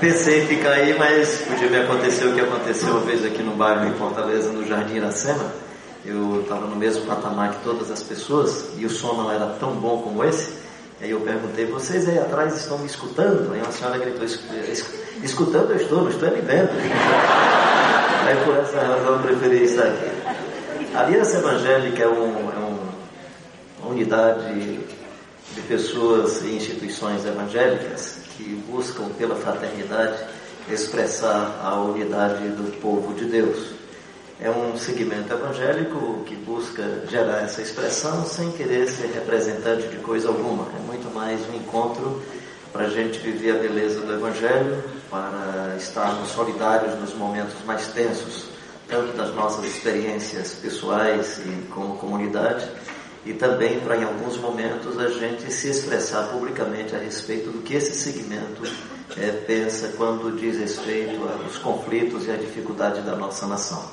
Pensei em ficar aí, mas podia me acontecer o que aconteceu uma vez aqui no bairro em Fortaleza, no Jardim Iracema. Eu estava no mesmo patamar que todas as pessoas e o som não era tão bom como esse. Aí eu perguntei, vocês aí atrás estão me escutando? Aí uma senhora gritou, escutando eu estou, não estou ali dentro. Aí por essa razão eu preferi estar aqui. A Aliança Evangélica é, um, é um, uma unidade de pessoas e instituições evangélicas que buscam pela fraternidade expressar a unidade do povo de Deus. É um segmento evangélico que busca gerar essa expressão sem querer ser representante de coisa alguma. É muito mais um encontro para a gente viver a beleza do Evangelho, para estarmos solidários nos momentos mais tensos, tanto das nossas experiências pessoais e como comunidade, e também para em alguns momentos a gente se expressar publicamente a respeito do que esse segmento é, pensa quando diz respeito aos conflitos e à dificuldade da nossa nação.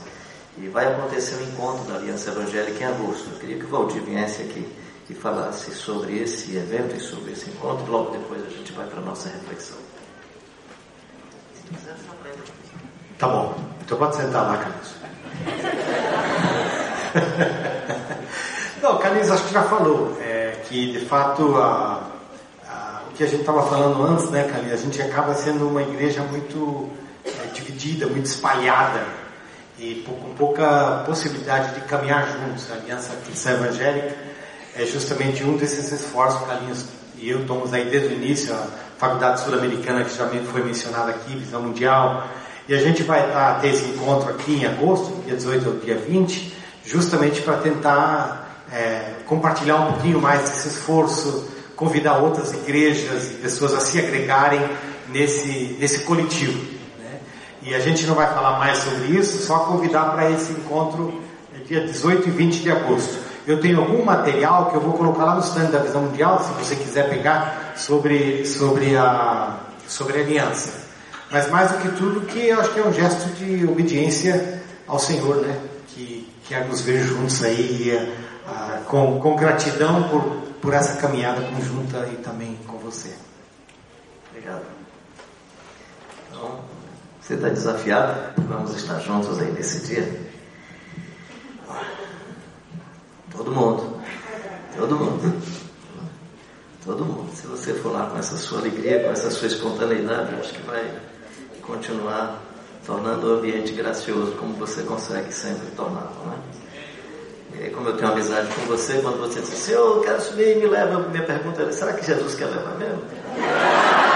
E vai acontecer um encontro da Aliança Evangélica em agosto. Eu queria que o Valdir viesse aqui e falasse sobre esse evento e sobre esse encontro. Logo depois a gente vai para a nossa reflexão. Tá bom. Então pode sentar lá, Carlos. Não, Carlinhos, acho que já falou é, que de fato a, a, o que a gente estava falando antes, né, Carlinhos, a gente acaba sendo uma igreja muito é, dividida, muito espalhada e com pouca possibilidade de caminhar juntos. A Aliança Cristã Evangélica é justamente um desses esforços, Carlinhos e eu estamos aí desde o início, a Faculdade Sul-Americana que já foi mencionada aqui, Visão Mundial, e a gente vai tá, ter esse encontro aqui em agosto, dia 18 ao dia 20, justamente para tentar é, compartilhar um pouquinho mais desse esforço, convidar outras igrejas e pessoas a se agregarem nesse, nesse coletivo. Né? E a gente não vai falar mais sobre isso, só convidar para esse encontro é, dia 18 e 20 de agosto. Eu tenho algum material que eu vou colocar lá no stand da Visão Mundial, se você quiser pegar, sobre, sobre, a, sobre a aliança. Mas mais do que tudo, que eu acho que é um gesto de obediência ao Senhor, né? Que quer nos ver juntos aí, a, com, com gratidão por, por essa caminhada conjunta e também com você. Obrigado. Então, você está desafiado? Vamos estar juntos aí nesse dia. Todo mundo. Todo mundo. Todo mundo. Se você for lá com essa sua alegria, com essa sua espontaneidade, acho que vai continuar tornando o ambiente gracioso como você consegue sempre torná né? Como eu tenho amizade com você, quando você diz assim, eu quero subir, me leva, minha pergunta é, será que Jesus quer levar mesmo?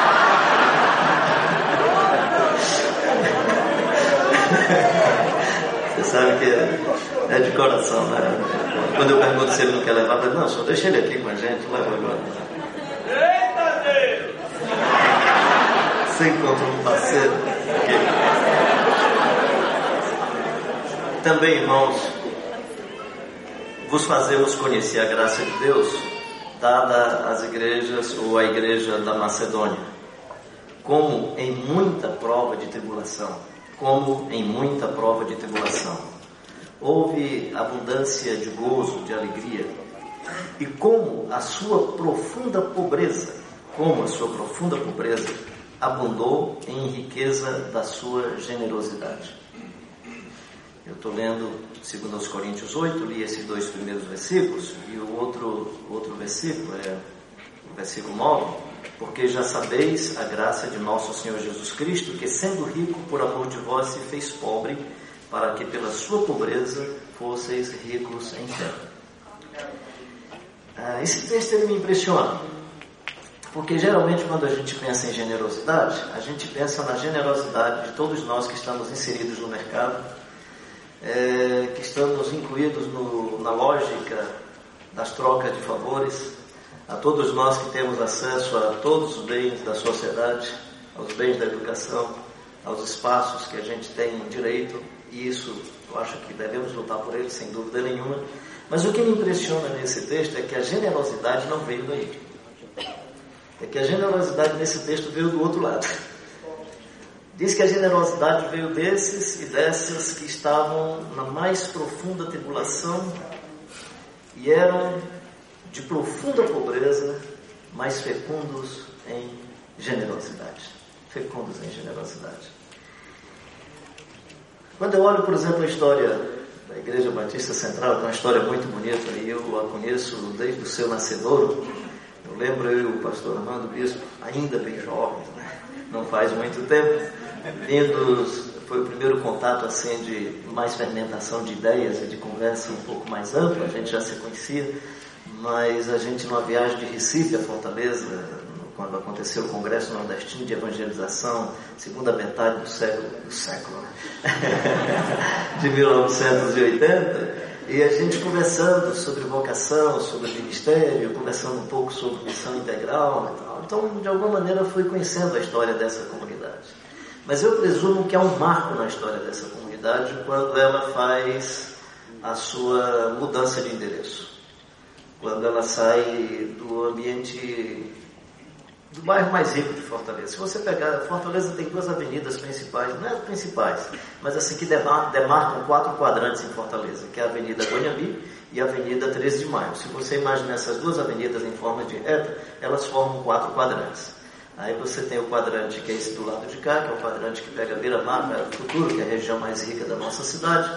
Você sabe que é, é de coração, né? Quando eu pergunto se ele não quer levar, eu falo, não, só deixa ele aqui com a gente, leva agora. Eita Deus! Você encontra um parceiro. Também, irmãos, vos fazemos conhecer a graça de Deus dada às igrejas ou à igreja da Macedônia, como em muita prova de tribulação, como em muita prova de tribulação houve abundância de gozo, de alegria. E como a sua profunda pobreza, como a sua profunda pobreza abundou em riqueza da sua generosidade. Eu estou lendo 2 Coríntios 8, li esses dois primeiros versículos, e o outro, outro versículo é o versículo 9, porque já sabeis a graça de nosso Senhor Jesus Cristo, que sendo rico por amor de vós se fez pobre, para que pela sua pobreza fosseis ricos em fé. Ah, esse texto ele me impressiona, porque geralmente quando a gente pensa em generosidade, a gente pensa na generosidade de todos nós que estamos inseridos no mercado, é, que estamos incluídos no, na lógica das trocas de favores, a todos nós que temos acesso a todos os bens da sociedade, aos bens da educação, aos espaços que a gente tem direito, e isso eu acho que devemos lutar por ele, sem dúvida nenhuma. Mas o que me impressiona nesse texto é que a generosidade não veio daí. É que a generosidade nesse texto veio do outro lado. Diz que a generosidade veio desses e dessas que estavam na mais profunda tribulação e eram de profunda pobreza, mas fecundos em generosidade. fecundos em generosidade. Quando eu olho, por exemplo, a história da Igreja Batista Central, que é uma história muito bonita, e eu a conheço desde o seu nascedouro, eu lembro eu e o pastor Armando Bispo, ainda bem jovens, né? não faz muito tempo, foi o primeiro contato assim de mais fermentação de ideias e de conversa um pouco mais ampla, a gente já se conhecia, mas a gente numa viagem de Recife a Fortaleza, quando aconteceu o Congresso Nordestino de Evangelização, segunda metade do século, do século né? de 1980, e a gente conversando sobre vocação, sobre ministério, conversando um pouco sobre missão integral e tal. Então, de alguma maneira, fui conhecendo a história dessa comunidade. Mas eu presumo que há um marco na história dessa comunidade quando ela faz a sua mudança de endereço. Quando ela sai do ambiente do bairro mais rico de Fortaleza. Se você pegar, Fortaleza tem duas avenidas principais, não é principais, mas assim que demarcam quatro quadrantes em Fortaleza, que é a Avenida Guanhabi e a Avenida 13 de Maio. Se você imaginar essas duas avenidas em forma de reta, elas formam quatro quadrantes. Aí você tem o quadrante que é esse do lado de cá, que é o quadrante que pega Beira-Mar, o Futuro, que é a região mais rica da nossa cidade.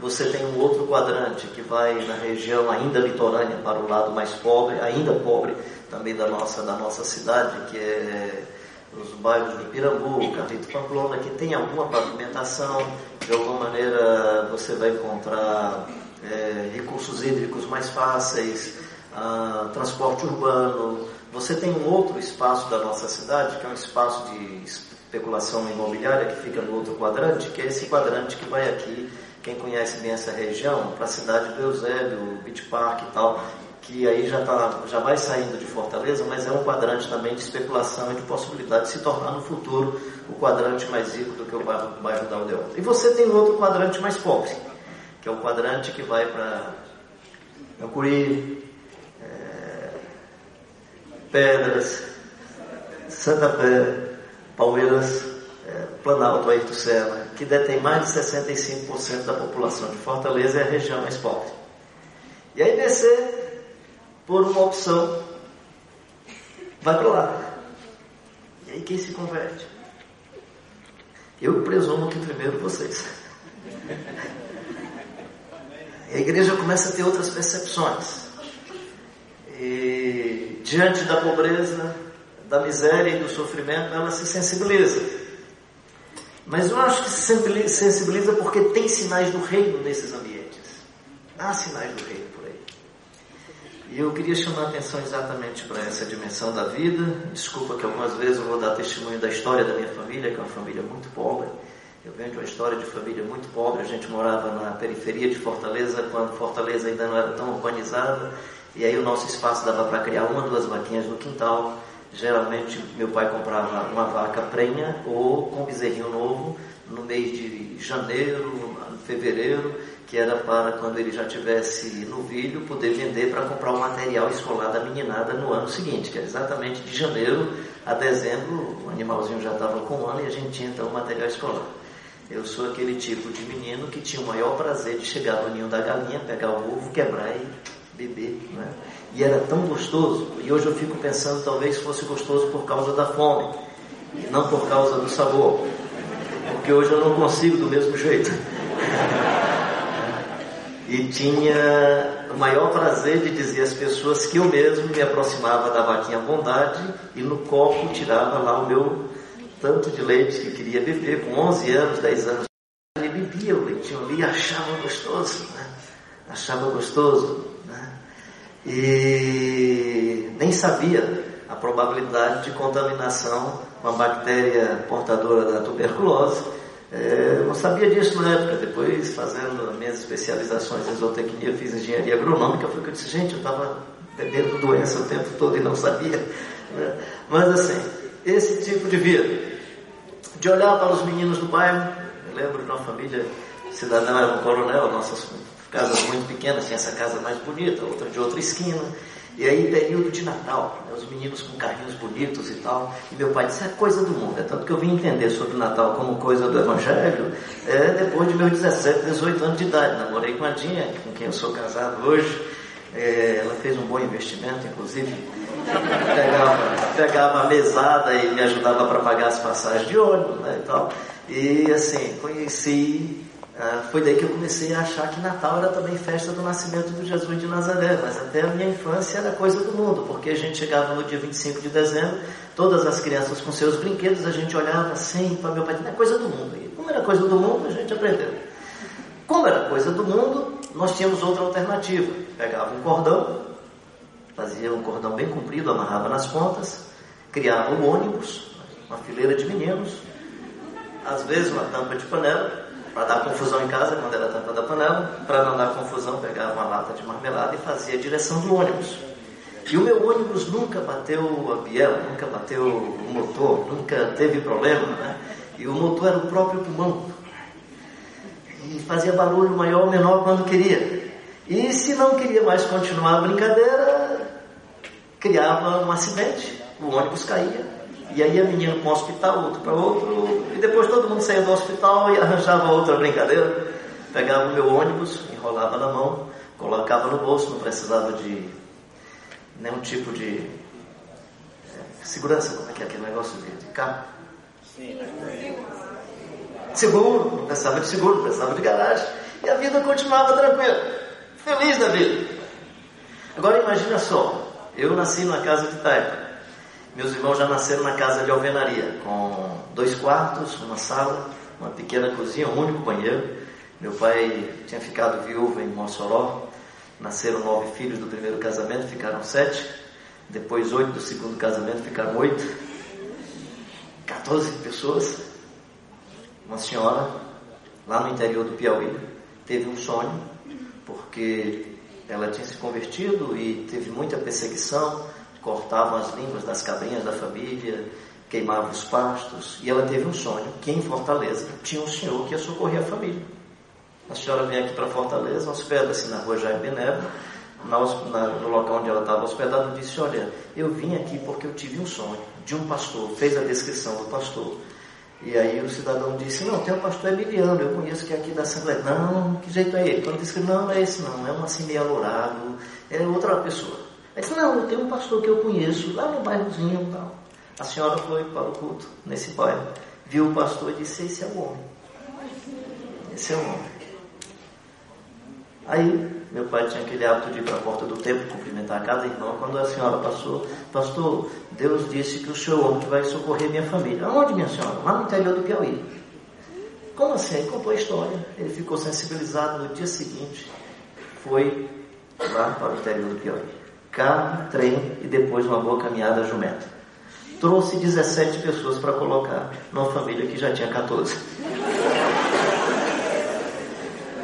Você tem um outro quadrante que vai na região ainda litorânea para o lado mais pobre, ainda pobre, também da nossa, da nossa cidade, que é os bairros de Pirambu, Carrito Pamplona, que tem alguma pavimentação, de alguma maneira você vai encontrar é, recursos hídricos mais fáceis, ah, transporte urbano. Você tem um outro espaço da nossa cidade, que é um espaço de especulação imobiliária, que fica no outro quadrante, que é esse quadrante que vai aqui, quem conhece bem essa região, para a cidade do Eusébio, Beach Park e tal, que aí já, tá, já vai saindo de Fortaleza, mas é um quadrante também de especulação e de possibilidade de se tornar no futuro o quadrante mais rico do que o bairro, o bairro da Aldeota. E você tem outro quadrante mais pobre, que é o quadrante que vai para Ancuri, Pedras, Santa Fé, Palmeiras, é, Planalto, Ayrton Senna, que detém mais de 65% da população de Fortaleza é a região mais pobre. E aí descer por uma opção, vai para lá. E aí quem se converte? Eu presumo que primeiro vocês. E a igreja começa a ter outras percepções. E diante da pobreza, da miséria e do sofrimento, ela se sensibiliza. Mas eu acho que se sensibiliza porque tem sinais do reino nesses ambientes. Há sinais do reino. E eu queria chamar a atenção exatamente para essa dimensão da vida. Desculpa que algumas vezes eu vou dar testemunho da história da minha família, que é uma família muito pobre. Eu venho de uma história de família muito pobre. A gente morava na periferia de Fortaleza, quando Fortaleza ainda não era tão urbanizada. E aí o nosso espaço dava para criar uma, duas vaquinhas no quintal. Geralmente meu pai comprava uma vaca prenha ou com bezerrinho novo no mês de janeiro, fevereiro que era para quando ele já tivesse novilho poder vender para comprar o material escolar da meninada no ano seguinte, que era exatamente de janeiro a dezembro, o animalzinho já estava com um ano e a gente tinha então o material escolar. Eu sou aquele tipo de menino que tinha o maior prazer de chegar no ninho da galinha, pegar o ovo, quebrar e beber. Né? E era tão gostoso, e hoje eu fico pensando talvez fosse gostoso por causa da fome, e não por causa do sabor, porque hoje eu não consigo do mesmo jeito e tinha o maior prazer de dizer às pessoas que eu mesmo me aproximava da vaquinha bondade e no copo tirava lá o meu tanto de leite que queria beber, com 11 anos, 10 anos. Ele bebia o leitinho ali e achava gostoso, né? achava gostoso. E nem sabia a probabilidade de contaminação com a bactéria portadora da tuberculose é, não sabia disso na época, depois fazendo minhas especializações em zootecnia, fiz engenharia agronômica, foi que eu disse, gente, eu estava bebendo doença o tempo todo e não sabia. Né? Mas assim, esse tipo de vida, de olhar para os meninos do bairro, eu lembro de uma família cidadã, era um coronel, nossas casas muito pequenas, tinha essa casa mais bonita, outra de outra esquina, e aí, período de Natal, né, os meninos com carrinhos bonitos e tal. E meu pai disse: é coisa do mundo. É tanto que eu vim entender sobre o Natal como coisa do Evangelho é, depois de meus 17, 18 anos de idade. Namorei com a Dinha, com quem eu sou casado hoje. É, ela fez um bom investimento, inclusive. Pegava, pegava a mesada e me ajudava para pagar as passagens de ônibus né, e tal. E assim, conheci ah, foi daí que eu comecei a achar que Natal era também festa do nascimento do Jesus de Nazaré, mas até a minha infância era coisa do mundo, porque a gente chegava no dia 25 de dezembro, todas as crianças com seus brinquedos, a gente olhava assim para meu pai, é coisa do mundo. E como era coisa do mundo, a gente aprendeu. Como era coisa do mundo, nós tínhamos outra alternativa. Pegava um cordão, fazia um cordão bem comprido, amarrava nas pontas, criava um ônibus, uma fileira de meninos, às vezes uma tampa de panela, para dar confusão em casa, quando era tampa da panela, para não dar confusão, pegava uma lata de marmelada e fazia a direção do ônibus. E o meu ônibus nunca bateu a biela, nunca bateu o motor, nunca teve problema, né? E o motor era o próprio pulmão. E fazia barulho maior ou menor quando queria. E se não queria mais continuar a brincadeira, criava um acidente, o ônibus caía e aí a menina para um hospital, outro para outro, e depois todo mundo saía do hospital e arranjava outra brincadeira. Pegava o meu ônibus, enrolava na mão, colocava no bolso, não precisava de nenhum tipo de é, segurança, como é que é aquele negócio de, de carro? Seguro, não precisava de seguro, não precisava de garagem. E a vida continuava tranquila, feliz da vida. Agora imagina só, eu nasci numa casa de taipa. Meus irmãos já nasceram na casa de alvenaria, com dois quartos, uma sala, uma pequena cozinha, um único banheiro. Meu pai tinha ficado viúvo em Mossoró. Nasceram nove filhos do primeiro casamento, ficaram sete. Depois oito do segundo casamento, ficaram oito. 14 pessoas. Uma senhora, lá no interior do Piauí, teve um sonho, porque ela tinha se convertido e teve muita perseguição cortavam as línguas das cabrinhas da família, queimavam os pastos, e ela teve um sonho que em Fortaleza tinha um senhor que ia socorrer a família. A senhora vem aqui para Fortaleza, hospeda-se na rua Jaime na, no local onde ela estava hospedada, disse: Olha, eu vim aqui porque eu tive um sonho de um pastor, fez a descrição do pastor. E aí o cidadão disse: Não, tem o pastor Emiliano, eu conheço que é aqui da Assembleia. Não, que jeito é ele? Quando disse: Não, não é esse, não, é um assim meio alourado, é outra pessoa. Ele disse, não, eu tenho um pastor que eu conheço, lá no bairrozinho e tal. A senhora foi para o culto, nesse bairro, viu o pastor e disse, esse é o homem. Esse é o homem. Aí, meu pai tinha aquele hábito de ir para a porta do templo, cumprimentar cada irmão. Quando a senhora passou, pastor, Deus disse que o senhor é homem que vai socorrer minha família. Aonde, minha senhora? Lá no interior do Piauí. Como assim? Ele contou a história. Ele ficou sensibilizado no dia seguinte. Foi lá para o interior do Piauí carro, trem e depois uma boa caminhada jumenta. Trouxe 17 pessoas para colocar numa família que já tinha 14.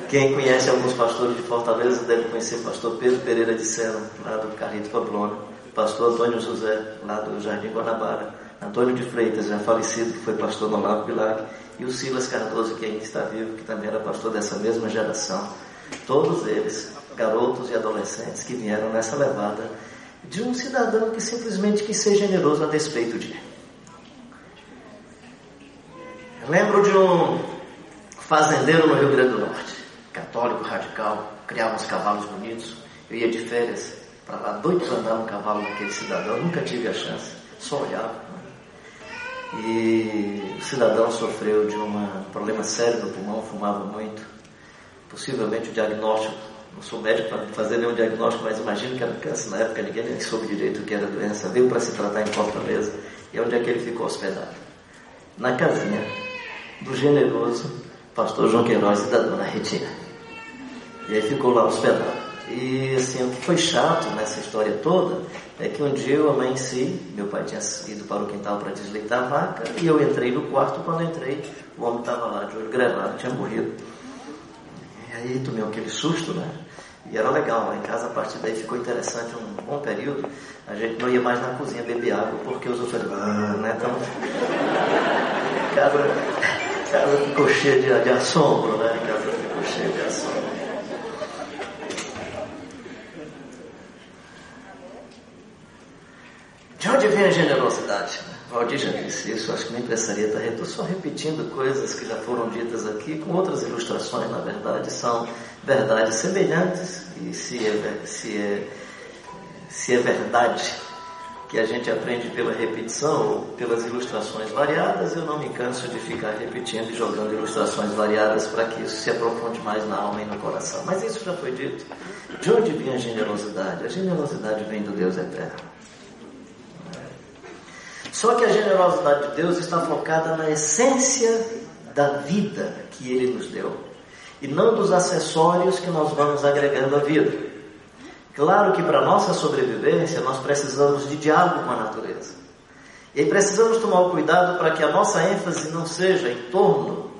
Quem conhece alguns pastores de Fortaleza deve conhecer o pastor Pedro Pereira de Sena, lá do Carrito Pamplona, pastor Antônio José, lá do Jardim Guanabara, Antônio de Freitas, já falecido, que foi pastor no Olavo Bilac, e o Silas Cardoso, que ainda está vivo, que também era pastor dessa mesma geração. Todos eles garotos e adolescentes que vieram nessa levada de um cidadão que simplesmente quis ser generoso a despeito de. Eu lembro de um fazendeiro no Rio Grande do Norte, católico radical, criava uns cavalos bonitos. Eu ia de férias para lá, doido para andar no cavalo daquele cidadão, nunca tive a chance, só olhava. Né? E o cidadão sofreu de um problema sério no pulmão, fumava muito. Possivelmente o diagnóstico não sou médico para fazer nenhum diagnóstico, mas imagino que era câncer. Na época ninguém nem soube direito o que era doença. Veio para se tratar em Fortaleza. E é onde é que ele ficou hospedado? Na casinha do generoso pastor João Queiroz e da dona Retina. E aí ficou lá hospedado. E assim, o que foi chato nessa história toda é que um dia eu amanheci, meu pai tinha ido para o quintal para desleitar a vaca, e eu entrei no quarto, quando entrei, o homem estava lá de olho grelado, tinha morrido. E aí tomei aquele susto, né? E era legal, lá em casa a partir daí ficou interessante um bom período. A gente não ia mais na cozinha beber água porque os outros ah, né? Então, casa, casa ficou cheia de, de assombro, né? Casa ficou cheia de assombro. De onde vem a generosidade? Valdir já disse isso, acho que nem precisaria estar só repetindo coisas que já foram ditas aqui, com outras ilustrações, na verdade, são verdades semelhantes, e se é, se é, se é verdade que a gente aprende pela repetição ou pelas ilustrações variadas, eu não me canso de ficar repetindo e jogando ilustrações variadas para que isso se aprofunde mais na alma e no coração. Mas isso já foi dito. De onde vem a generosidade? A generosidade vem do Deus eterno. Só que a generosidade de Deus está focada na essência da vida que Ele nos deu e não dos acessórios que nós vamos agregando à vida. Claro que para nossa sobrevivência nós precisamos de diálogo com a natureza. E precisamos tomar o cuidado para que a nossa ênfase não seja em torno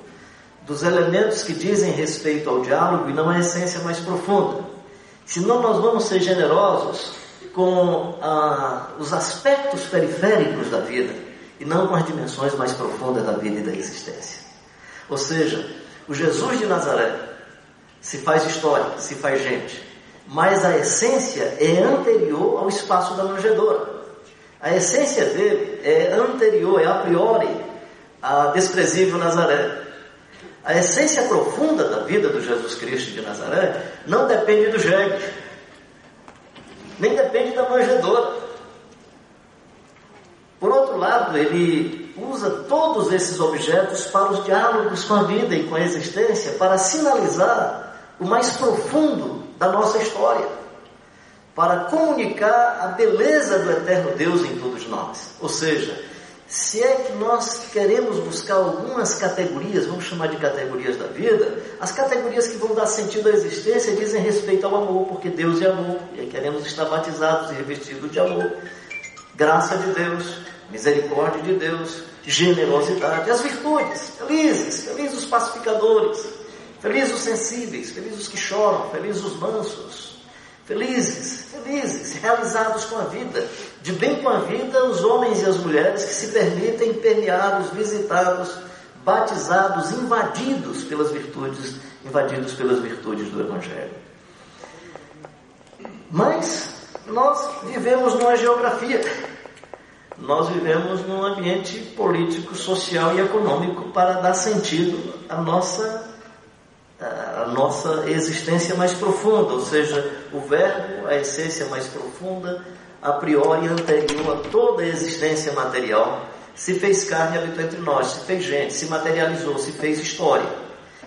dos elementos que dizem respeito ao diálogo e não à essência mais profunda. Senão nós vamos ser generosos com ah, os aspectos periféricos da vida e não com as dimensões mais profundas da vida e da existência. Ou seja, o Jesus de Nazaré se faz história, se faz gente, mas a essência é anterior ao espaço da manjedoura. A essência dele é anterior, é a priori, a desprezível Nazaré. A essência profunda da vida do Jesus Cristo de Nazaré não depende do jegue, nem depende da manjedoura. Por outro lado, ele usa todos esses objetos para os diálogos com a vida e com a existência, para sinalizar o mais profundo da nossa história, para comunicar a beleza do eterno Deus em todos nós. Ou seja, se é que nós queremos buscar algumas categorias, vamos chamar de categorias da vida, as categorias que vão dar sentido à existência dizem respeito ao amor, porque Deus é amor, e queremos estar batizados e revestidos de amor, graça de Deus, misericórdia de Deus, generosidade, as virtudes, felizes, felizes os pacificadores, Felizes os sensíveis, felizes os que choram, felizes os mansos, felizes, felizes, realizados com a vida, de bem com a vida, os homens e as mulheres que se permitem permeados, visitados, batizados, invadidos pelas virtudes, invadidos pelas virtudes do Evangelho. Mas nós vivemos numa geografia, nós vivemos num ambiente político, social e econômico para dar sentido à nossa a nossa existência mais profunda, ou seja, o verbo, a essência mais profunda, a priori anterior a toda a existência material, se fez carne e habitou entre nós, se fez gente, se materializou, se fez história.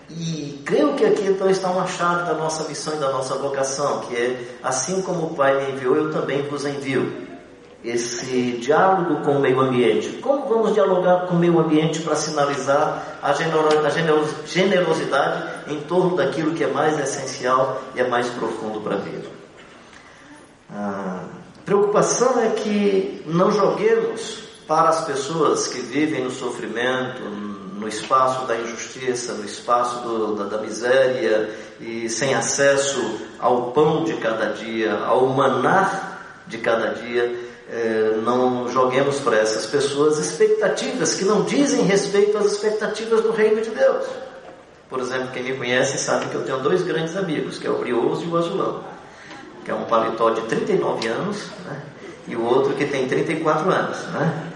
E creio que aqui então está uma chave da nossa missão e da nossa vocação, que é assim como o Pai me enviou, eu também vos envio esse diálogo com o meio ambiente. Como vamos dialogar com o meio ambiente para sinalizar a generosidade em torno daquilo que é mais essencial e é mais profundo para a vida? A preocupação é que não joguemos para as pessoas que vivem no sofrimento, no espaço da injustiça, no espaço do, da, da miséria e sem acesso ao pão de cada dia, ao manar de cada dia, é, não joguemos para essas pessoas expectativas que não dizem respeito às expectativas do reino de Deus. Por exemplo, quem me conhece sabe que eu tenho dois grandes amigos, que é o Brioso e o Azulão, que é um paletó de 39 anos né, e o outro que tem 34 anos. Né?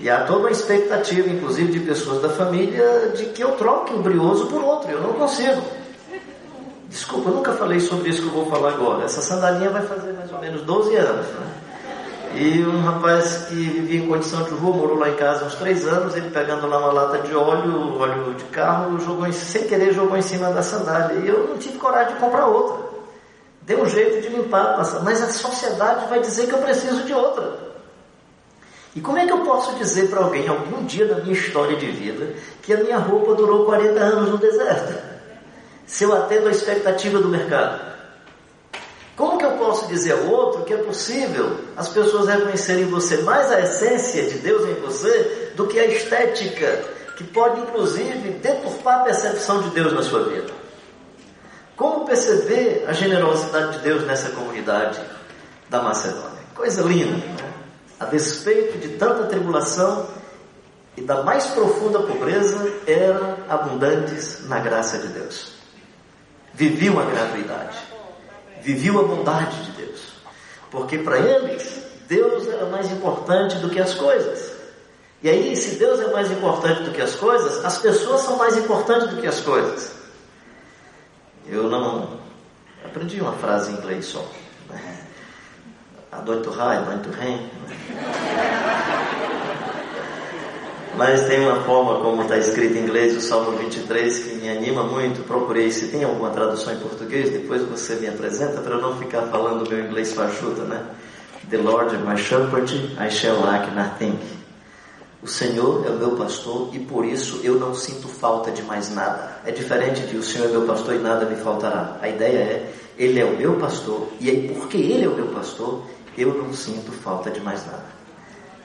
E há toda uma expectativa, inclusive de pessoas da família, de que eu troque o Brioso por outro. Eu não consigo. Desculpa, eu nunca falei sobre isso que eu vou falar agora. Essa sandalinha vai fazer mais ou menos 12 anos. Né? E um rapaz que vivia em condição de rua, morou lá em casa uns três anos, ele pegando lá uma lata de óleo, óleo de carro, jogou em, sem querer jogou em cima da sandália. E eu não tive coragem de comprar outra. Deu um jeito de limpar, mas a sociedade vai dizer que eu preciso de outra. E como é que eu posso dizer para alguém, algum dia da minha história de vida, que a minha roupa durou 40 anos no deserto? Se eu atendo a expectativa do mercado. Como que eu posso dizer ao outro que é possível as pessoas reconhecerem em você mais a essência de Deus em você do que a estética, que pode inclusive deturpar a percepção de Deus na sua vida? Como perceber a generosidade de Deus nessa comunidade da Macedônia? Coisa linda, né? A despeito de tanta tribulação e da mais profunda pobreza, eram abundantes na graça de Deus. Viviam a gratuidade viviam a bondade de Deus. Porque para eles, Deus era mais importante do que as coisas. E aí, se Deus é mais importante do que as coisas, as pessoas são mais importantes do que as coisas. Eu não aprendi uma frase em inglês só. Né? Adore to high, adore to rain. Mas tem uma forma como está escrito em inglês o Salmo 23 que me anima muito. Procurei se tem alguma tradução em português, depois você me apresenta para eu não ficar falando meu inglês fachuta, né? The Lord my shepherd, I shall lack nothing. O Senhor é o meu pastor e por isso eu não sinto falta de mais nada. É diferente de o Senhor é meu pastor e nada me faltará. A ideia é, Ele é o meu pastor e aí porque Ele é o meu pastor, eu não sinto falta de mais nada.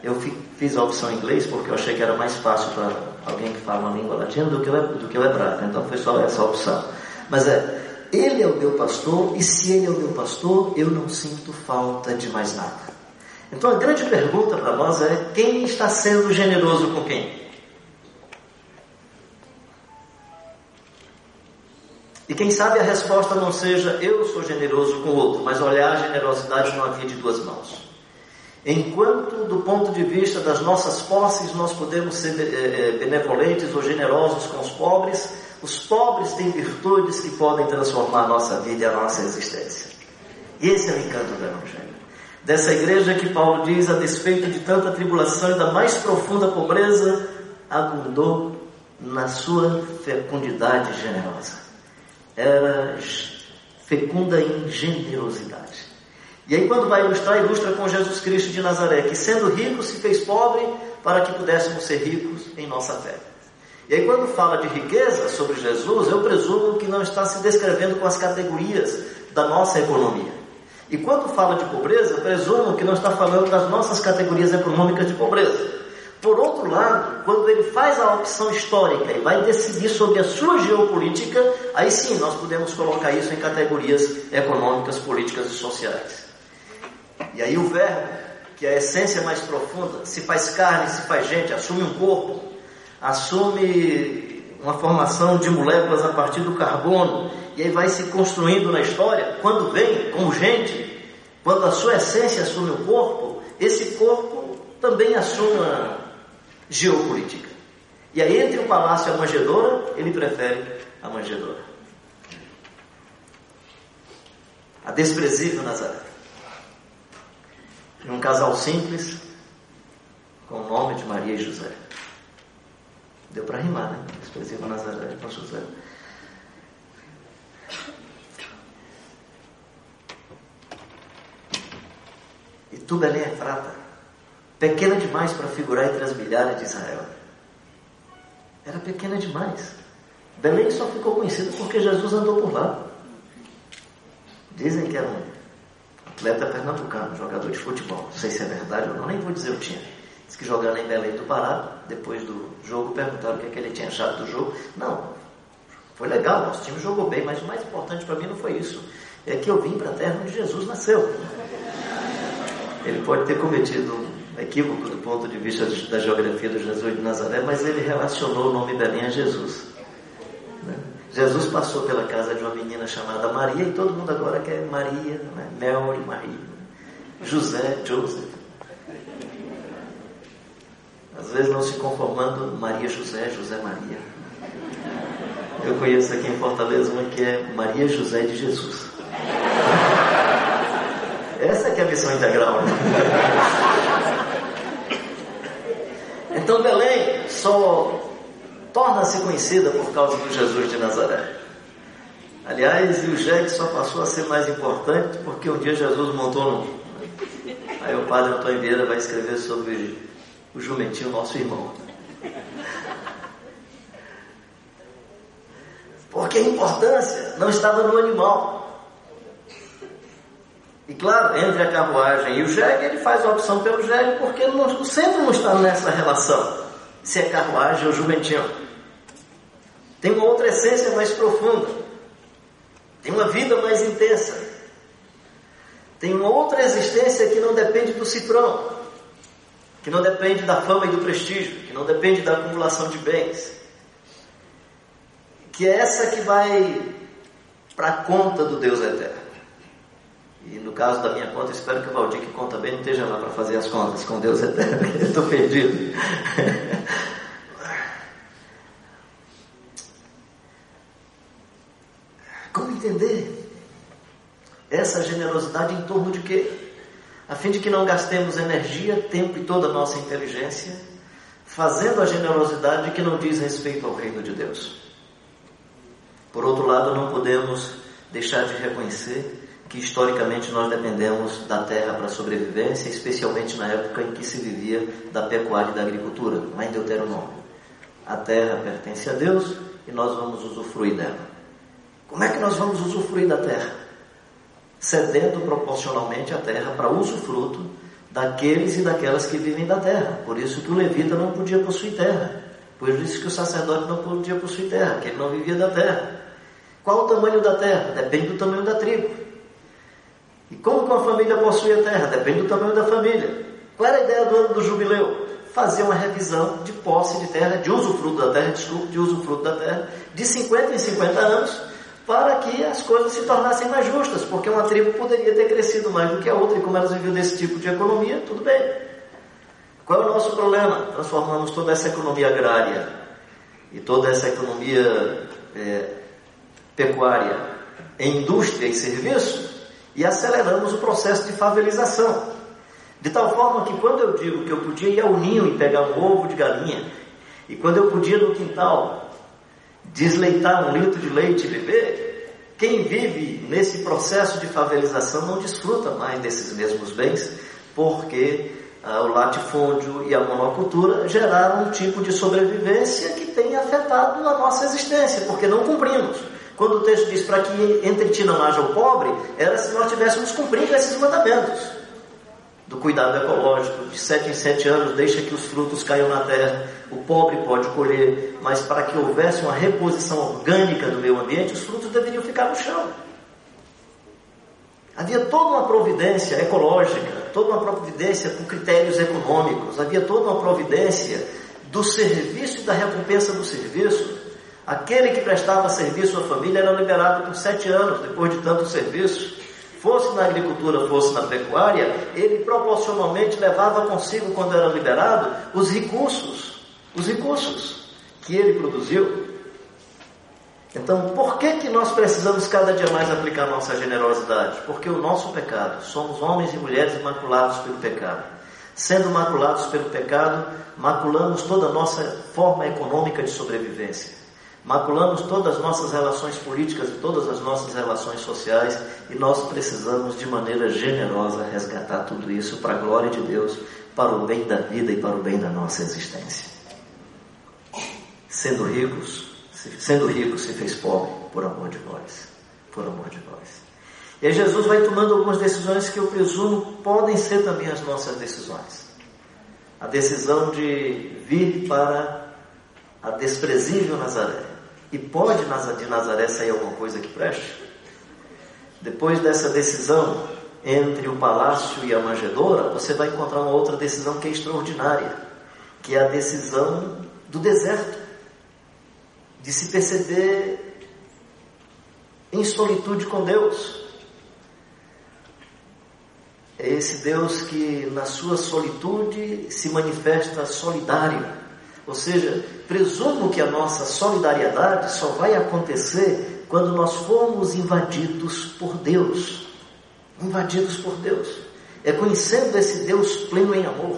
Eu fiz a opção em inglês porque eu achei que era mais fácil para alguém que fala uma língua latina do que, o, do que hebraico. Então foi só essa opção. Mas é, ele é o meu pastor e se ele é o meu pastor, eu não sinto falta de mais nada. Então a grande pergunta para nós é: quem está sendo generoso com quem? E quem sabe a resposta não seja eu sou generoso com o outro, mas olhar a generosidade numa via de duas mãos. Enquanto, do ponto de vista das nossas posses, nós podemos ser eh, eh, benevolentes ou generosos com os pobres, os pobres têm virtudes que podem transformar a nossa vida e a nossa existência. E esse é o encanto do Evangelho. Dessa igreja que Paulo diz, a despeito de tanta tribulação e da mais profunda pobreza, abundou na sua fecundidade generosa. Era fecunda em generosidade. E aí, quando vai ilustrar, ilustra com Jesus Cristo de Nazaré, que sendo rico se fez pobre para que pudéssemos ser ricos em nossa fé. E aí, quando fala de riqueza sobre Jesus, eu presumo que não está se descrevendo com as categorias da nossa economia. E quando fala de pobreza, presumo que não está falando das nossas categorias econômicas de pobreza. Por outro lado, quando ele faz a opção histórica e vai decidir sobre a sua geopolítica, aí sim nós podemos colocar isso em categorias econômicas, políticas e sociais. E aí o verbo, que é a essência mais profunda, se faz carne, se faz gente, assume um corpo, assume uma formação de moléculas a partir do carbono, e aí vai se construindo na história. Quando vem como gente, quando a sua essência assume o corpo, esse corpo também assume a geopolítica. E aí, entre o palácio e a manjedoura, ele prefere a manjedoura. A desprezível Nazaré um casal simples com o nome de Maria e José. Deu para rimar, né? Expressivo Nazaré com José. E tu, Belém é prata, pequena demais para figurar entre as milhares de Israel. Era pequena demais. Belém só ficou conhecido porque Jesus andou por lá. Dizem que era um atleta pernambucano, jogador de futebol. Não sei se é verdade ou não, nem vou dizer o time. Diz que jogando em Belém do Pará, depois do jogo, perguntaram o que, é que ele tinha achado do jogo. Não, foi legal, nosso time jogou bem, mas o mais importante para mim não foi isso. É que eu vim para a terra onde Jesus nasceu. Ele pode ter cometido um equívoco do ponto de vista da geografia do Jesus de Nazaré, mas ele relacionou o nome Belém a Jesus. Jesus passou pela casa de uma menina chamada Maria e todo mundo agora quer Maria, né? Maria, José, Joseph. Às vezes não se conformando Maria José, José Maria. Eu conheço aqui em Fortaleza uma que é Maria José de Jesus. Essa é a missão integral. Né? Então Belém só torna-se conhecida por causa do Jesus de Nazaré. Aliás, o jegue só passou a ser mais importante porque um dia Jesus montou num. Aí o padre Antônio Vieira vai escrever sobre o jumentinho, nosso irmão. Porque a importância não estava no animal. E claro, entre a carruagem e o jegue, ele faz a opção pelo jegue porque o centro não está nessa relação. Se é carruagem ou jumentinho. Tem uma outra essência mais profunda. Tem uma vida mais intensa. Tem uma outra existência que não depende do cifrão, que não depende da fama e do prestígio, que não depende da acumulação de bens. Que é essa que vai para a conta do Deus eterno. E no caso da minha conta, espero que o Valdir que conta bem não esteja lá para fazer as contas com Deus eterno, eu estou perdido. Como entender Essa generosidade em torno de quê? A fim de que não gastemos energia, tempo e toda a nossa inteligência fazendo a generosidade que não diz respeito ao reino de Deus. Por outro lado, não podemos deixar de reconhecer que historicamente nós dependemos da terra para sobrevivência, especialmente na época em que se vivia da pecuária e da agricultura, lá em Deuteronômio. A terra pertence a Deus e nós vamos usufruir dela. Como é que nós vamos usufruir da terra? Cedendo proporcionalmente a terra para usufruto daqueles e daquelas que vivem da terra. Por isso que o levita não podia possuir terra. Por isso que o sacerdote não podia possuir terra, que ele não vivia da terra. Qual o tamanho da terra? Depende do tamanho da tribo. E como que uma família possui a terra? Depende do tamanho da família. Qual era a ideia do ano do jubileu? Fazer uma revisão de posse de terra, de usufruto da terra, desculpe, de usufruto da terra, de 50 em 50 anos, para que as coisas se tornassem mais justas, porque uma tribo poderia ter crescido mais do que a outra, e como elas viviam desse tipo de economia, tudo bem. Qual é o nosso problema? Transformamos toda essa economia agrária e toda essa economia é, pecuária em indústria e serviço e aceleramos o processo de favelização. De tal forma que quando eu digo que eu podia ir ao ninho e pegar um ovo de galinha, e quando eu podia no quintal desleitar um litro de leite e beber, quem vive nesse processo de favelização não desfruta mais desses mesmos bens, porque ah, o latifúndio e a monocultura geraram um tipo de sobrevivência que tem afetado a nossa existência, porque não cumprimos. Quando o texto diz para que entre ti não haja o pobre, era se nós tivéssemos cumprido esses mandamentos do cuidado ecológico, de sete em sete anos, deixa que os frutos caiam na terra, o pobre pode colher, mas para que houvesse uma reposição orgânica do meio ambiente, os frutos deveriam ficar no chão. Havia toda uma providência ecológica, toda uma providência com critérios econômicos, havia toda uma providência do serviço e da recompensa do serviço. Aquele que prestava serviço à família era liberado por sete anos, depois de tanto serviço fosse na agricultura, fosse na pecuária, ele proporcionalmente levava consigo, quando era liberado, os recursos, os recursos que ele produziu. Então, por que, que nós precisamos cada dia mais aplicar nossa generosidade? Porque o nosso pecado, somos homens e mulheres maculados pelo pecado. Sendo maculados pelo pecado, maculamos toda a nossa forma econômica de sobrevivência maculamos todas as nossas relações políticas e todas as nossas relações sociais e nós precisamos de maneira generosa resgatar tudo isso para a glória de Deus, para o bem da vida e para o bem da nossa existência. Sendo ricos, sendo rico se fez pobre por amor de vós, por amor de vós. E aí Jesus vai tomando algumas decisões que eu presumo podem ser também as nossas decisões. A decisão de vir para a desprezível Nazaré e pode de Nazaré sair alguma coisa que preste? Depois dessa decisão entre o palácio e a manjedoura, você vai encontrar uma outra decisão que é extraordinária, que é a decisão do deserto, de se perceber em solitude com Deus. É esse Deus que, na sua solitude, se manifesta solidário ou seja, presumo que a nossa solidariedade só vai acontecer quando nós formos invadidos por Deus. Invadidos por Deus. É conhecendo esse Deus pleno em amor.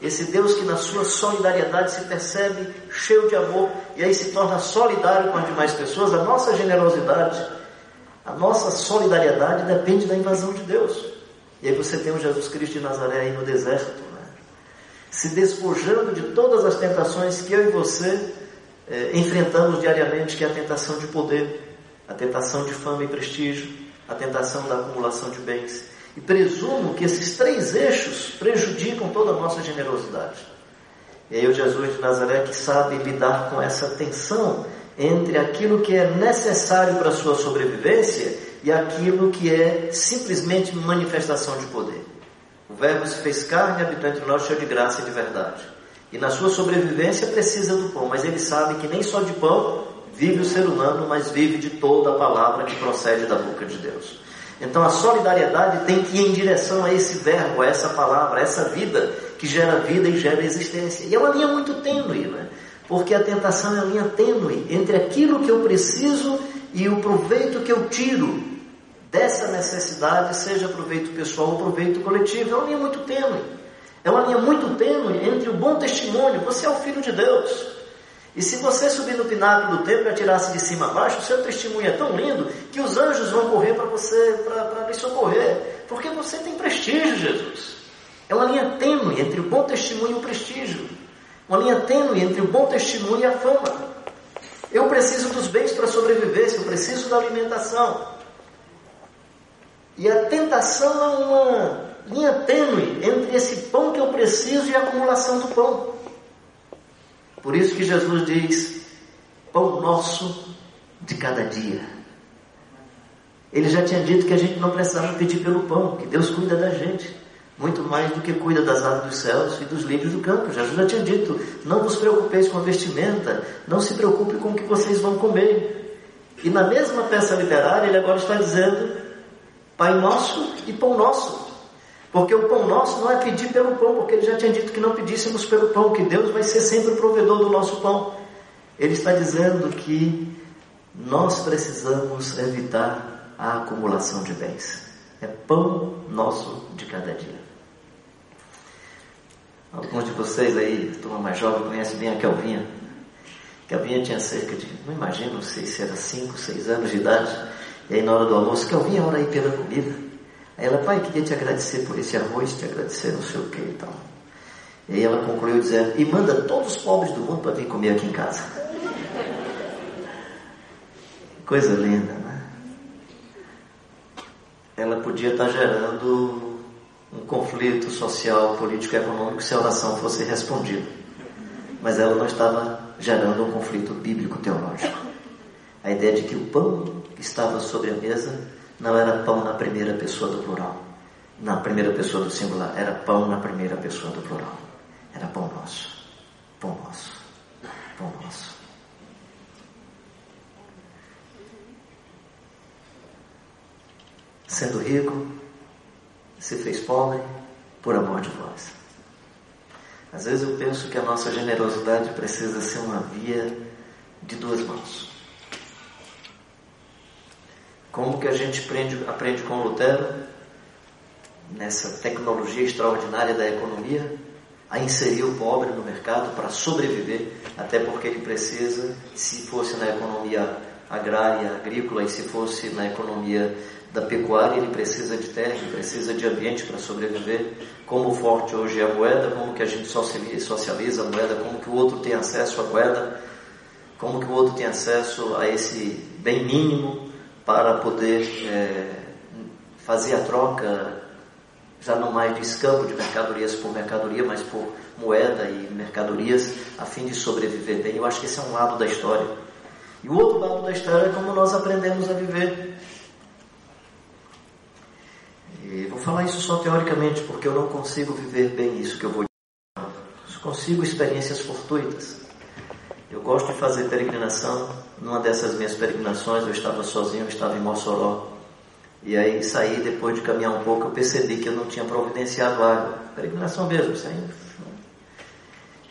Esse Deus que na sua solidariedade se percebe cheio de amor e aí se torna solidário com as demais pessoas. A nossa generosidade, a nossa solidariedade depende da invasão de Deus. E aí você tem o Jesus Cristo de Nazaré aí no deserto se despojando de todas as tentações que eu e você eh, enfrentamos diariamente, que é a tentação de poder, a tentação de fama e prestígio, a tentação da acumulação de bens. E presumo que esses três eixos prejudicam toda a nossa generosidade. E aí o Jesus de Nazaré que sabe lidar com essa tensão entre aquilo que é necessário para a sua sobrevivência e aquilo que é simplesmente manifestação de poder. O Verbo se fez carne e habitou entre nós cheio de graça e de verdade. E na sua sobrevivência precisa do pão, mas ele sabe que nem só de pão vive o ser humano, mas vive de toda a palavra que procede da boca de Deus. Então a solidariedade tem que ir em direção a esse verbo, a essa palavra, a essa vida que gera vida e gera existência. E é uma linha muito tênue, né? Porque a tentação é uma linha tênue entre aquilo que eu preciso e o proveito que eu tiro dessa necessidade, seja proveito pessoal ou proveito coletivo. É uma linha muito tênue. É uma linha muito tênue entre o bom testemunho, você é o filho de Deus. E se você subir no pináculo do templo e atirar-se de cima a baixo, o seu testemunho é tão lindo que os anjos vão correr para você, para lhe socorrer. Porque você tem prestígio, Jesus. É uma linha tênue entre o bom testemunho e o prestígio. Uma linha tênue entre o bom testemunho e a fama. Eu preciso dos bens para sobreviver, eu preciso da alimentação. E a tentação é uma linha tênue entre esse pão que eu preciso e a acumulação do pão. Por isso que Jesus diz: pão nosso de cada dia. Ele já tinha dito que a gente não precisava pedir pelo pão, que Deus cuida da gente muito mais do que cuida das aves dos céus e dos lírios do campo. Jesus já tinha dito: não vos preocupeis com a vestimenta, não se preocupe com o que vocês vão comer. E na mesma peça literária, ele agora está dizendo: Pai nosso e pão nosso. Porque o pão nosso não é pedir pelo pão, porque ele já tinha dito que não pedíssemos pelo pão, que Deus vai ser sempre o provedor do nosso pão. Ele está dizendo que nós precisamos evitar a acumulação de bens. É pão nosso de cada dia. Alguns de vocês aí, turma mais jovem, conhecem bem a Kelvinha. Kelvinha tinha cerca de, não imagino, não sei se era 5, 6 anos de idade. E aí na hora do almoço, Kelvinha, ora aí pela comida. Aí ela, pai, queria te agradecer por esse arroz, te agradecer não sei o que e tal. E aí ela concluiu dizendo, e manda todos os pobres do mundo para vir comer aqui em casa. Coisa linda, né? Ela podia estar gerando um conflito social, político e econômico se a oração fosse respondida. Mas ela não estava gerando um conflito bíblico-teológico. A ideia de que o pão que estava sobre a mesa não era pão na primeira pessoa do plural, na primeira pessoa do singular, era pão na primeira pessoa do plural. Era pão nosso, pão nosso, pão nosso. Sendo rico, se fez pobre por amor de vós. Às vezes eu penso que a nossa generosidade precisa ser uma via de duas mãos. Como que a gente aprende, aprende com Lutero, nessa tecnologia extraordinária da economia, a inserir o pobre no mercado para sobreviver, até porque ele precisa, se fosse na economia agrária, agrícola, e se fosse na economia da pecuária, ele precisa de terra, ele precisa de ambiente para sobreviver. Como forte hoje é a moeda, como que a gente socializa a moeda, como que o outro tem acesso à moeda, como que o outro tem acesso a esse bem mínimo para poder é, fazer a troca, já não mais de escampo de mercadorias por mercadoria, mas por moeda e mercadorias, a fim de sobreviver bem. Eu acho que esse é um lado da história. E o outro lado da história é como nós aprendemos a viver e vou falar isso só teoricamente, porque eu não consigo viver bem isso que eu vou dizer. Consigo experiências fortuitas. Eu gosto de fazer peregrinação. Numa dessas minhas peregrinações, eu estava sozinho, eu estava em Mossoró. E aí saí, depois de caminhar um pouco, eu percebi que eu não tinha providenciado água. Peregrinação mesmo, saindo.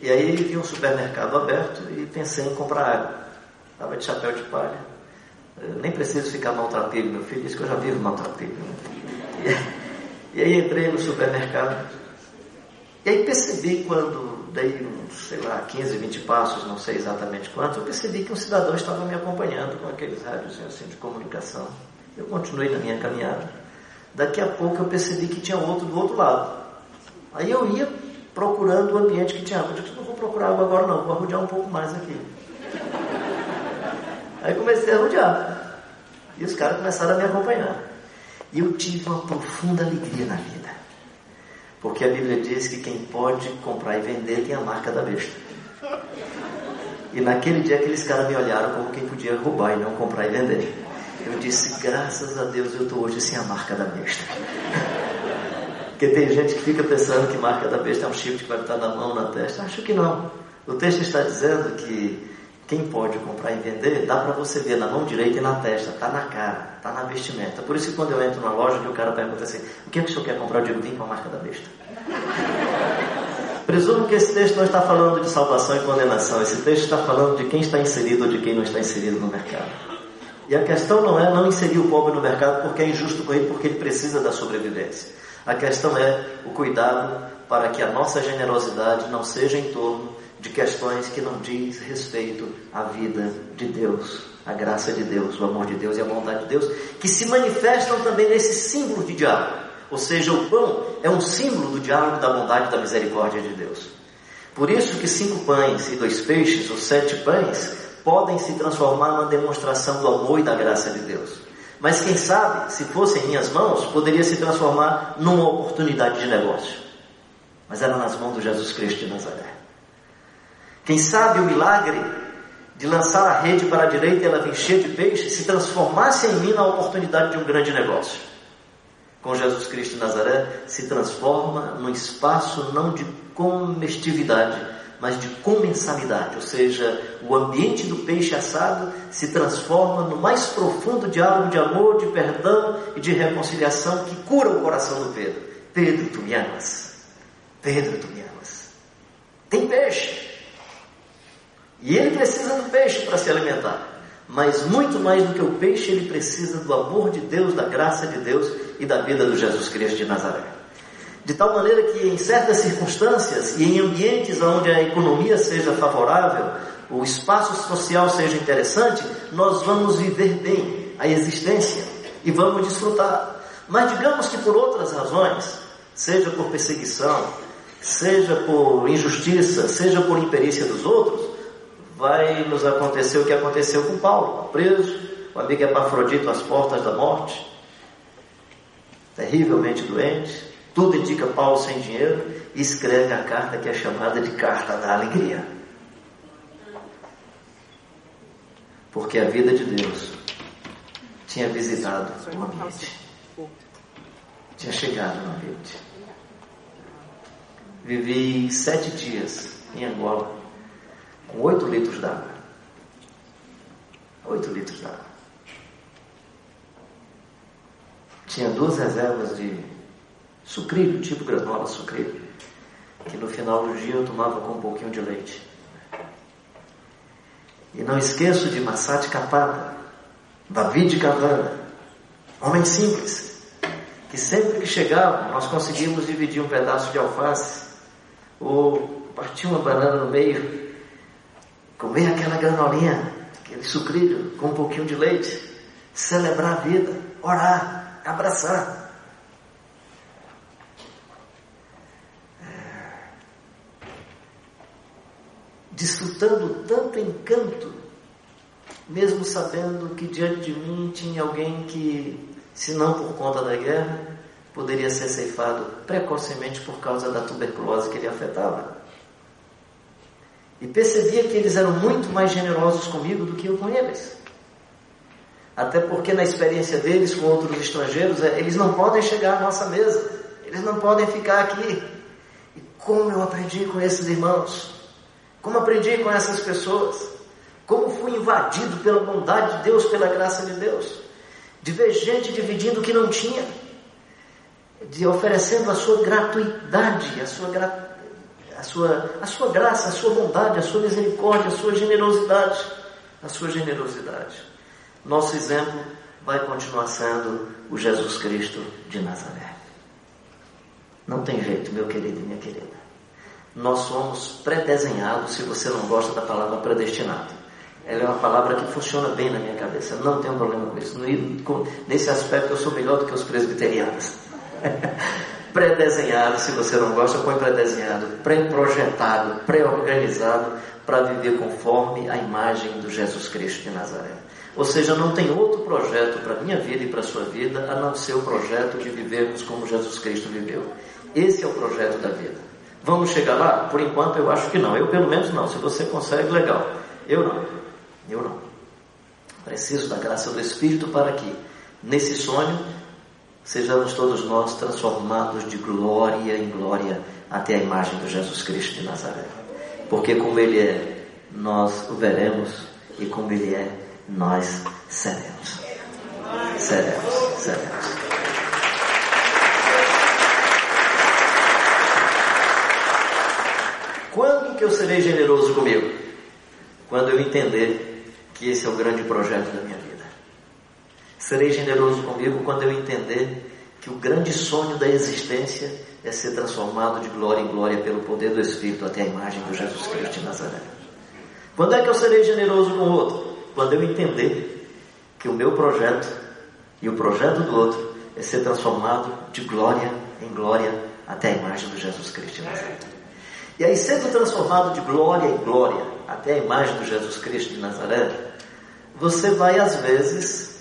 E aí vi um supermercado aberto e pensei em comprar água. Estava de chapéu de palha. Eu nem preciso ficar maltrapilho, meu filho disse que eu já vivo maltrapilho. Né? E aí entrei no supermercado. E aí percebi quando dei sei lá, 15, 20 passos, não sei exatamente quanto, eu percebi que um cidadão estava me acompanhando com aqueles rádios assim, de comunicação. Eu continuei na minha caminhada. Daqui a pouco eu percebi que tinha outro do outro lado. Aí eu ia procurando o ambiente que tinha água. Eu disse, não vou procurar água agora não, vou arrodear um pouco mais aqui. Aí comecei a rodear. E os caras começaram a me acompanhar. E eu tive uma profunda alegria na vida. Porque a Bíblia diz que quem pode comprar e vender tem a marca da besta. E naquele dia aqueles caras me olharam como quem podia roubar e não comprar e vender. Eu disse, graças a Deus eu estou hoje sem a marca da besta. Porque tem gente que fica pensando que marca da besta é um chifre que vai estar na mão, na testa. Acho que não. O texto está dizendo que quem pode comprar e vender, dá para você ver na mão direita e na testa, tá na cara, tá na vestimenta. Por isso que quando eu entro numa loja e o cara pergunta assim, o que, é que o senhor quer comprar? Eu digo, vim com a marca da besta. Presumo que esse texto não está falando de salvação e condenação. Esse texto está falando de quem está inserido ou de quem não está inserido no mercado. E a questão não é não inserir o pobre no mercado porque é injusto com ele, porque ele precisa da sobrevivência. A questão é o cuidado para que a nossa generosidade não seja em torno de questões que não diz respeito à vida de Deus, a graça de Deus, o amor de Deus e a bondade de Deus, que se manifestam também nesse símbolo de diálogo. Ou seja, o pão é um símbolo do diálogo, da bondade e da misericórdia de Deus. Por isso que cinco pães e dois peixes, ou sete pães, podem se transformar numa demonstração do amor e da graça de Deus. Mas quem sabe, se fosse em minhas mãos, poderia se transformar numa oportunidade de negócio. Mas era nas mãos do Jesus Cristo de Nazaré. Quem sabe o milagre de lançar a rede para a direita e ela cheia de peixe se transformasse em mim na oportunidade de um grande negócio. Com Jesus Cristo de Nazaré se transforma num espaço não de comestividade, mas de comensalidade, ou seja, o ambiente do peixe assado se transforma no mais profundo diálogo de amor, de perdão e de reconciliação que cura o coração do Pedro. Pedro, tu me amas. Pedro, tu me amas. Tem peixe. E ele precisa do peixe para se alimentar. Mas muito mais do que o peixe, ele precisa do amor de Deus, da graça de Deus e da vida do Jesus Cristo de Nazaré. De tal maneira que em certas circunstâncias e em ambientes onde a economia seja favorável, o espaço social seja interessante, nós vamos viver bem a existência e vamos desfrutar. Mas digamos que por outras razões, seja por perseguição, seja por injustiça, seja por imperícia dos outros, vai nos acontecer o que aconteceu com Paulo, preso, o amigo Epafrodito às portas da morte, terrivelmente doente, tudo indica Paulo sem dinheiro e escreve a carta que é chamada de Carta da Alegria. Porque a vida de Deus tinha visitado o ambiente. Tinha chegado no ambiente. Vivi sete dias em Angola com oito litros d'água. Oito litros d'água. Tinha duas reservas de sucrilho, tipo granola sucrilho, que no final do dia eu tomava com um pouquinho de leite. E não esqueço de Massate Capada, David Cavana, homem simples, que sempre que chegava nós conseguimos dividir um pedaço de alface ou partir uma banana no meio, comer aquela granolinha, aquele sucrilho com um pouquinho de leite, celebrar a vida, orar, abraçar. desfrutando tanto encanto, mesmo sabendo que diante de mim tinha alguém que, se não por conta da guerra, poderia ser ceifado precocemente por causa da tuberculose que ele afetava. E percebia que eles eram muito mais generosos comigo do que eu com eles. Até porque na experiência deles com outros estrangeiros, é, eles não podem chegar à nossa mesa, eles não podem ficar aqui. E como eu aprendi com esses irmãos, como aprendi com essas pessoas? Como fui invadido pela bondade de Deus, pela graça de Deus? De ver gente dividindo o que não tinha, de oferecendo a sua gratuidade, a sua, gra... sua, a sua graça, a sua bondade, a sua misericórdia, a sua generosidade, a sua generosidade. Nosso exemplo vai continuar sendo o Jesus Cristo de Nazaré. Não tem jeito, meu querido e minha querida nós somos predesenhados, se você não gosta da palavra predestinado. Ela é uma palavra que funciona bem na minha cabeça, não tenho problema com isso. Nesse aspecto eu sou melhor do que os presbiterianos. predesenhado, se você não gosta, põe predesenhado, pré-projetado, pré-organizado para viver conforme a imagem do Jesus Cristo de Nazaré. Ou seja, não tem outro projeto para a minha vida e para a sua vida a não ser o projeto de vivermos como Jesus Cristo viveu. Esse é o projeto da vida. Vamos chegar lá? Por enquanto eu acho que não. Eu pelo menos não. Se você consegue, legal. Eu não. Eu não. Preciso da graça do Espírito para que, nesse sonho, sejamos todos nós transformados de glória em glória até a imagem do Jesus Cristo de Nazaré. Porque como Ele é, nós o veremos e como Ele é, nós seremos. Seremos, seremos. Quando que eu serei generoso comigo? Quando eu entender que esse é o grande projeto da minha vida. Serei generoso comigo quando eu entender que o grande sonho da existência é ser transformado de glória em glória pelo poder do Espírito até a imagem do Jesus Cristo de Nazaré. Quando é que eu serei generoso com o outro? Quando eu entender que o meu projeto e o projeto do outro é ser transformado de glória em glória até a imagem do Jesus Cristo de Nazaré. E aí, sendo transformado de glória em glória até a imagem do Jesus Cristo de Nazaré, você vai às vezes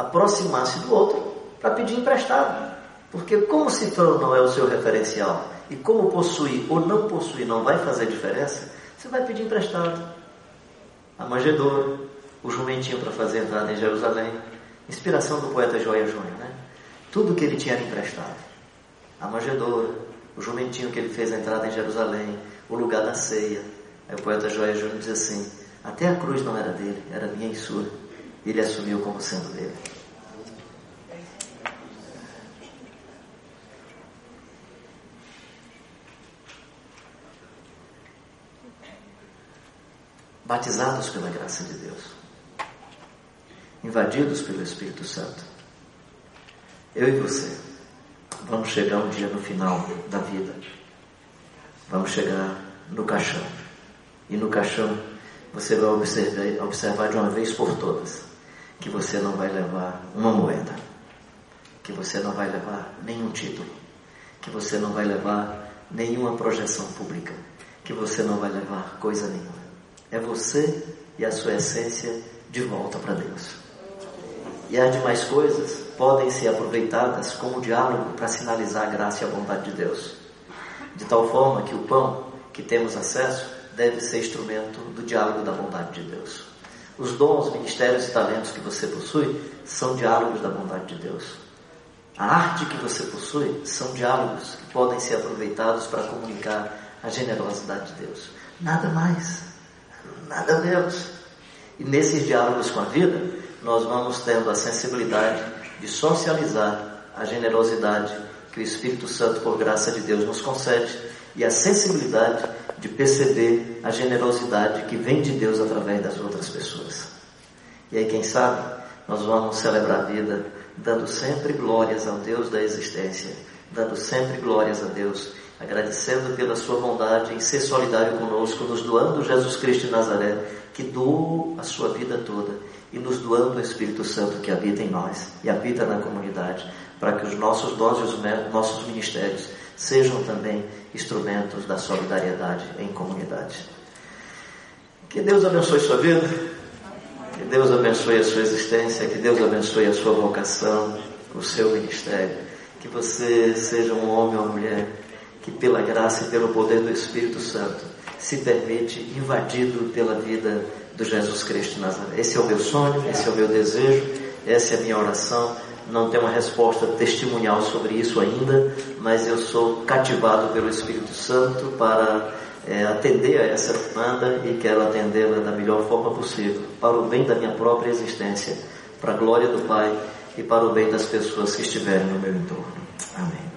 aproximar-se do outro para pedir emprestado. Porque como se não é o seu referencial e como possuir ou não possuir não vai fazer diferença, você vai pedir emprestado. A manjedoura, o jumentinho para fazer entrada em Jerusalém, inspiração do poeta Joia Júnior, né? Tudo que ele tinha era emprestado. A manjedoura, o jumentinho que ele fez a entrada em Jerusalém, o lugar da ceia. Aí o poeta Joia Júnior diz assim: até a cruz não era dele, era minha e sua. Ele assumiu como sendo dele. batizados pela graça de Deus, invadidos pelo Espírito Santo, eu e você vamos chegar um dia no final da vida, vamos chegar no caixão, e no caixão você vai observar, observar de uma vez por todas que você não vai levar uma moeda, que você não vai levar nenhum título, que você não vai levar nenhuma projeção pública, que você não vai levar coisa nenhuma. É você e a sua essência de volta para Deus. E as demais coisas podem ser aproveitadas como diálogo para sinalizar a graça e a bondade de Deus. De tal forma que o pão que temos acesso deve ser instrumento do diálogo da bondade de Deus. Os dons, ministérios e talentos que você possui são diálogos da bondade de Deus. A arte que você possui são diálogos que podem ser aproveitados para comunicar a generosidade de Deus. Nada mais nada menos. E nesses diálogos com a vida, nós vamos tendo a sensibilidade de socializar a generosidade que o Espírito Santo, por graça de Deus, nos concede e a sensibilidade de perceber a generosidade que vem de Deus através das outras pessoas. E aí, quem sabe, nós vamos celebrar a vida dando sempre glórias ao Deus da existência, dando sempre glórias a Deus agradecendo pela sua bondade em ser solidário conosco, nos doando Jesus Cristo de Nazaré, que doou a sua vida toda, e nos doando o Espírito Santo que habita em nós e habita na comunidade, para que os nossos dons e os nossos ministérios sejam também instrumentos da solidariedade em comunidade. Que Deus abençoe sua vida, que Deus abençoe a sua existência, que Deus abençoe a sua vocação, o seu ministério, que você seja um homem ou mulher que pela graça e pelo poder do Espírito Santo se permite invadido pela vida do Jesus Cristo Nazaré. Esse é o meu sonho, esse é o meu desejo, essa é a minha oração. Não tenho uma resposta testemunhal sobre isso ainda, mas eu sou cativado pelo Espírito Santo para é, atender a essa demanda e quero atendê-la da melhor forma possível, para o bem da minha própria existência, para a glória do Pai e para o bem das pessoas que estiverem no meu entorno. Amém.